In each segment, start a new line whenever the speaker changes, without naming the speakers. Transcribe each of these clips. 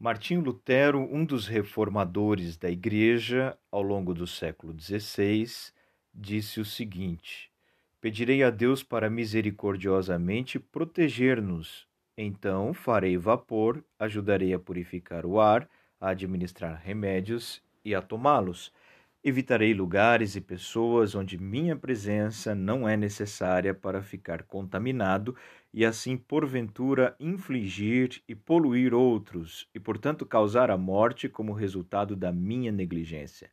Martinho Lutero, um dos reformadores da Igreja ao longo do século XVI, disse o seguinte: Pedirei a Deus para misericordiosamente proteger-nos. Então farei vapor, ajudarei a purificar o ar, a administrar remédios e a tomá-los. Evitarei lugares e pessoas onde minha presença não é necessária para ficar contaminado e assim, porventura, infligir e poluir outros e, portanto, causar a morte como resultado da minha negligência.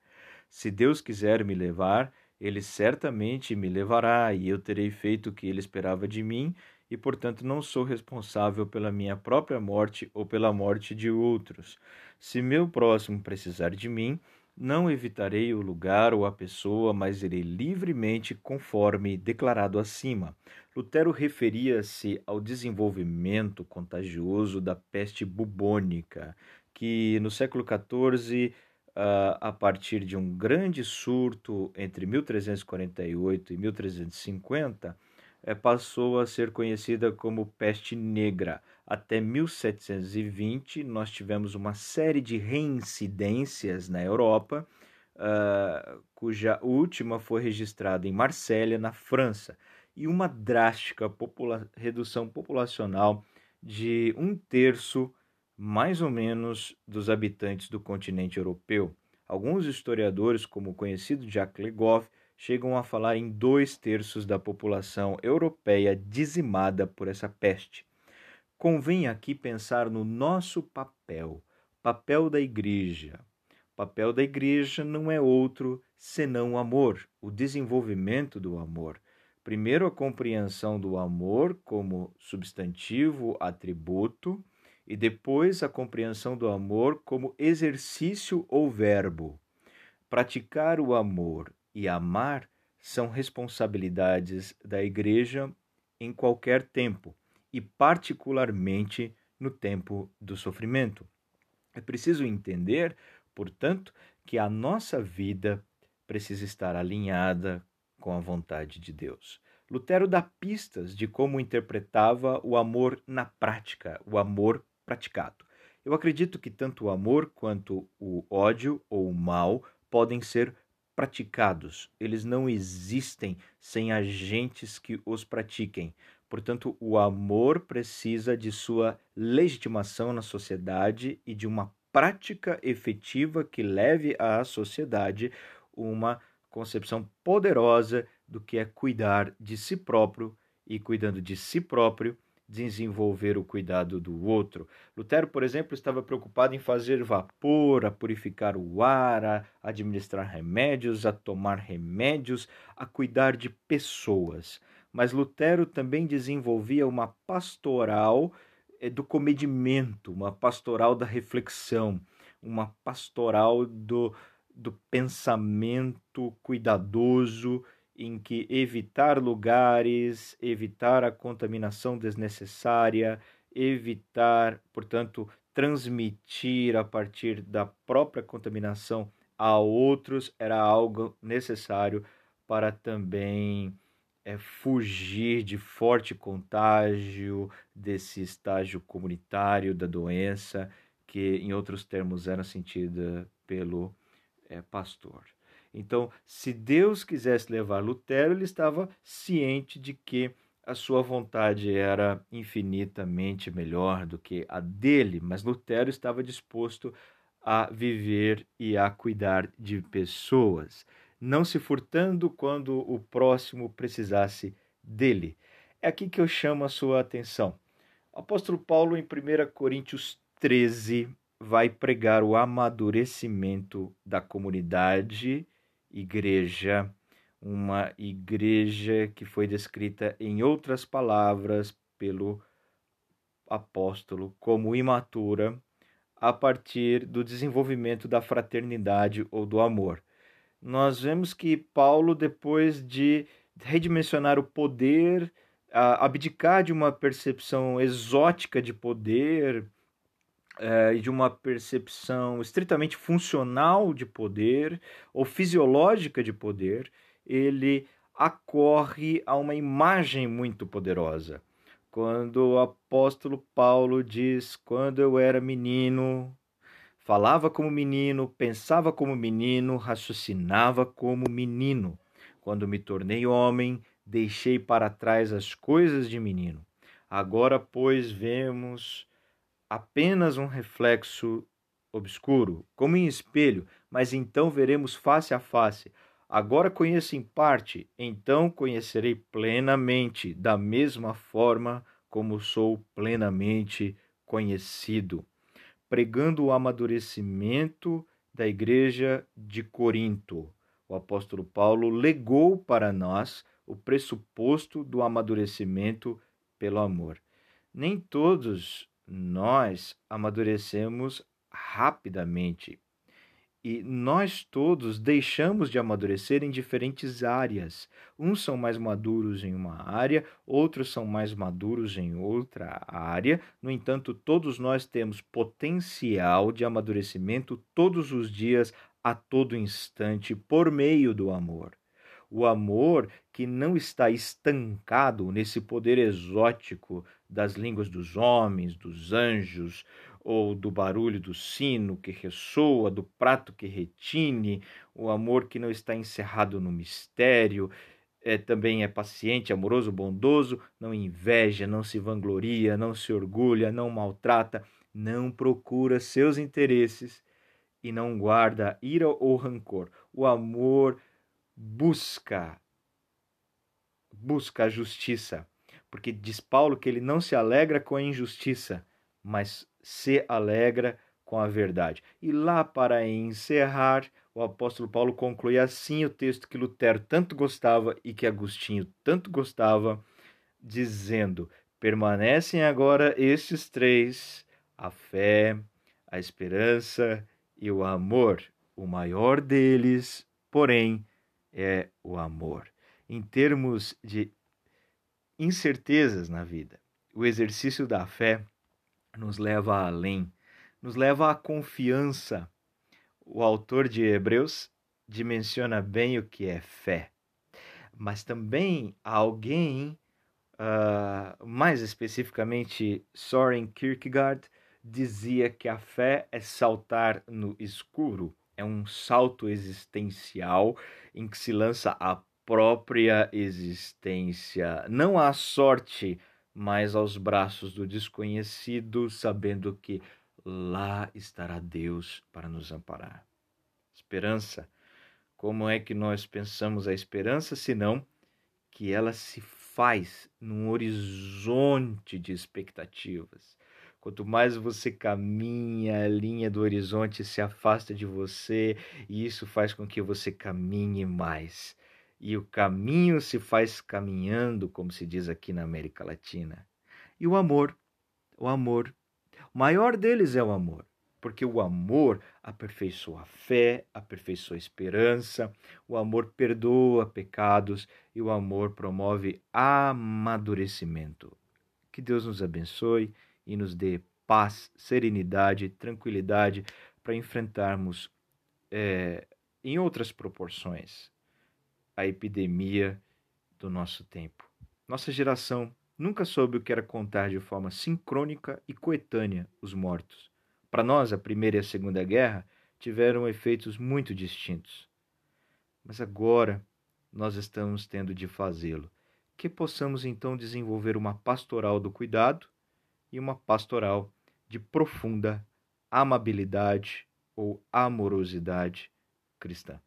Se Deus quiser me levar, ele certamente me levará e eu terei feito o que ele esperava de mim e, portanto, não sou responsável pela minha própria morte ou pela morte de outros. Se meu próximo precisar de mim, não evitarei o lugar ou a pessoa, mas irei livremente conforme declarado acima. Lutero referia-se ao desenvolvimento contagioso da peste bubônica, que no século XIV, ah, a partir de um grande surto entre 1348 e 1350, eh, passou a ser conhecida como peste negra até 1720, nós tivemos uma série de reincidências na Europa, uh, cuja última foi registrada em Marsella, na França, e uma drástica popula redução populacional de um terço, mais ou menos, dos habitantes do continente europeu. Alguns historiadores, como o conhecido Jacques Legoff, chegam a falar em dois terços da população europeia dizimada por essa peste. Convém aqui pensar no nosso papel, papel da igreja. Papel da igreja não é outro senão o amor, o desenvolvimento do amor. Primeiro, a compreensão do amor como substantivo, atributo, e depois a compreensão do amor como exercício ou verbo. Praticar o amor e amar são responsabilidades da igreja em qualquer tempo e, particularmente, no tempo do sofrimento. É preciso entender, portanto, que a nossa vida precisa estar alinhada com a vontade de Deus. Lutero dá pistas de como interpretava o amor na prática, o amor praticado. Eu acredito que tanto o amor quanto o ódio ou o mal podem ser praticados. Eles não existem sem agentes que os pratiquem. Portanto, o amor precisa de sua legitimação na sociedade e de uma prática efetiva que leve à sociedade uma concepção poderosa do que é cuidar de si próprio e, cuidando de si próprio, desenvolver o cuidado do outro. Lutero, por exemplo, estava preocupado em fazer vapor, a purificar o ar, a administrar remédios, a tomar remédios, a cuidar de pessoas mas Lutero também desenvolvia uma pastoral eh, do comedimento, uma pastoral da reflexão, uma pastoral do, do pensamento cuidadoso, em que evitar lugares, evitar a contaminação desnecessária, evitar, portanto, transmitir a partir da própria contaminação a outros era algo necessário para também é fugir de forte contágio desse estágio comunitário da doença, que em outros termos era sentida pelo é, pastor. Então, se Deus quisesse levar Lutero, ele estava ciente de que a sua vontade era infinitamente melhor do que a dele, mas Lutero estava disposto a viver e a cuidar de pessoas não se furtando quando o próximo precisasse dele. É aqui que eu chamo a sua atenção. O apóstolo Paulo, em 1 Coríntios 13, vai pregar o amadurecimento da comunidade, igreja, uma igreja que foi descrita em outras palavras pelo apóstolo como imatura, a partir do desenvolvimento da fraternidade ou do amor nós vemos que Paulo, depois de redimensionar o poder, abdicar de uma percepção exótica de poder é, e de uma percepção estritamente funcional de poder ou fisiológica de poder, ele acorre a uma imagem muito poderosa. quando o apóstolo Paulo diz: Quando eu era menino, falava como menino, pensava como menino, raciocinava como menino. Quando me tornei homem, deixei para trás as coisas de menino. Agora, pois, vemos apenas um reflexo obscuro, como em espelho, mas então veremos face a face. Agora conheço em parte, então conhecerei plenamente, da mesma forma como sou plenamente conhecido. Pregando o amadurecimento da igreja de Corinto o apóstolo Paulo legou para nós o pressuposto do amadurecimento pelo amor. Nem todos nós amadurecemos rapidamente. E nós todos deixamos de amadurecer em diferentes áreas. Uns são mais maduros em uma área, outros são mais maduros em outra área. No entanto, todos nós temos potencial de amadurecimento todos os dias a todo instante por meio do amor. O amor que não está estancado nesse poder exótico das línguas dos homens, dos anjos, ou do barulho do sino que ressoa, do prato que retine, o amor que não está encerrado no mistério, é, também é paciente, amoroso, bondoso, não inveja, não se vangloria, não se orgulha, não maltrata, não procura seus interesses e não guarda ira ou rancor. O amor busca busca a justiça, porque diz Paulo que ele não se alegra com a injustiça, mas se alegra com a verdade. E lá para encerrar, o apóstolo Paulo conclui assim o texto que Lutero tanto gostava e que Agostinho tanto gostava, dizendo: Permanecem agora estes três: a fé, a esperança e o amor. O maior deles, porém, é o amor. Em termos de incertezas na vida, o exercício da fé nos leva além, nos leva à confiança. O autor de Hebreus dimensiona bem o que é fé, mas também alguém, uh, mais especificamente Soren Kierkegaard, dizia que a fé é saltar no escuro, é um salto existencial em que se lança a própria existência, não à sorte, mas aos braços do desconhecido, sabendo que lá estará Deus para nos amparar. Esperança. Como é que nós pensamos a esperança, senão que ela se faz num horizonte de expectativas? Quanto mais você caminha, a linha do horizonte se afasta de você, e isso faz com que você caminhe mais. E o caminho se faz caminhando, como se diz aqui na América Latina. E o amor, o amor, o maior deles é o amor, porque o amor aperfeiçoa a fé, aperfeiçoa a esperança, o amor perdoa pecados e o amor promove amadurecimento. Que Deus nos abençoe e nos dê paz, serenidade, tranquilidade para enfrentarmos é, em outras proporções a epidemia do nosso tempo. Nossa geração nunca soube o que era contar de forma sincrônica e coetânea os mortos. Para nós, a Primeira e a Segunda Guerra tiveram efeitos muito distintos. Mas agora nós estamos tendo de fazê-lo. Que possamos então desenvolver uma pastoral do cuidado e uma pastoral de profunda amabilidade ou amorosidade cristã.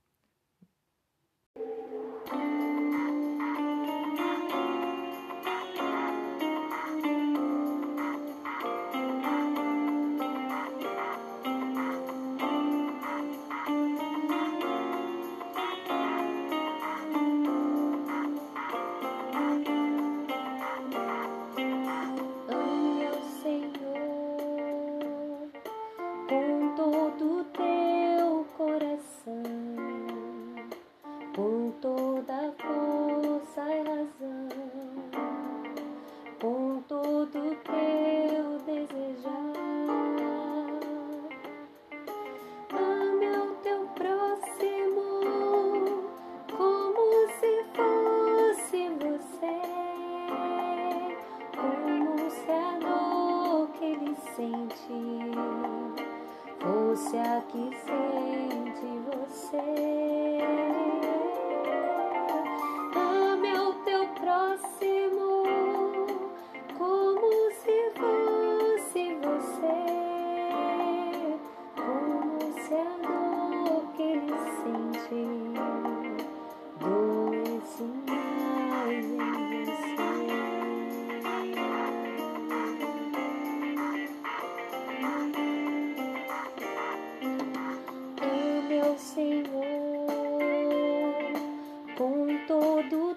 Todo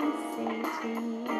Say to me.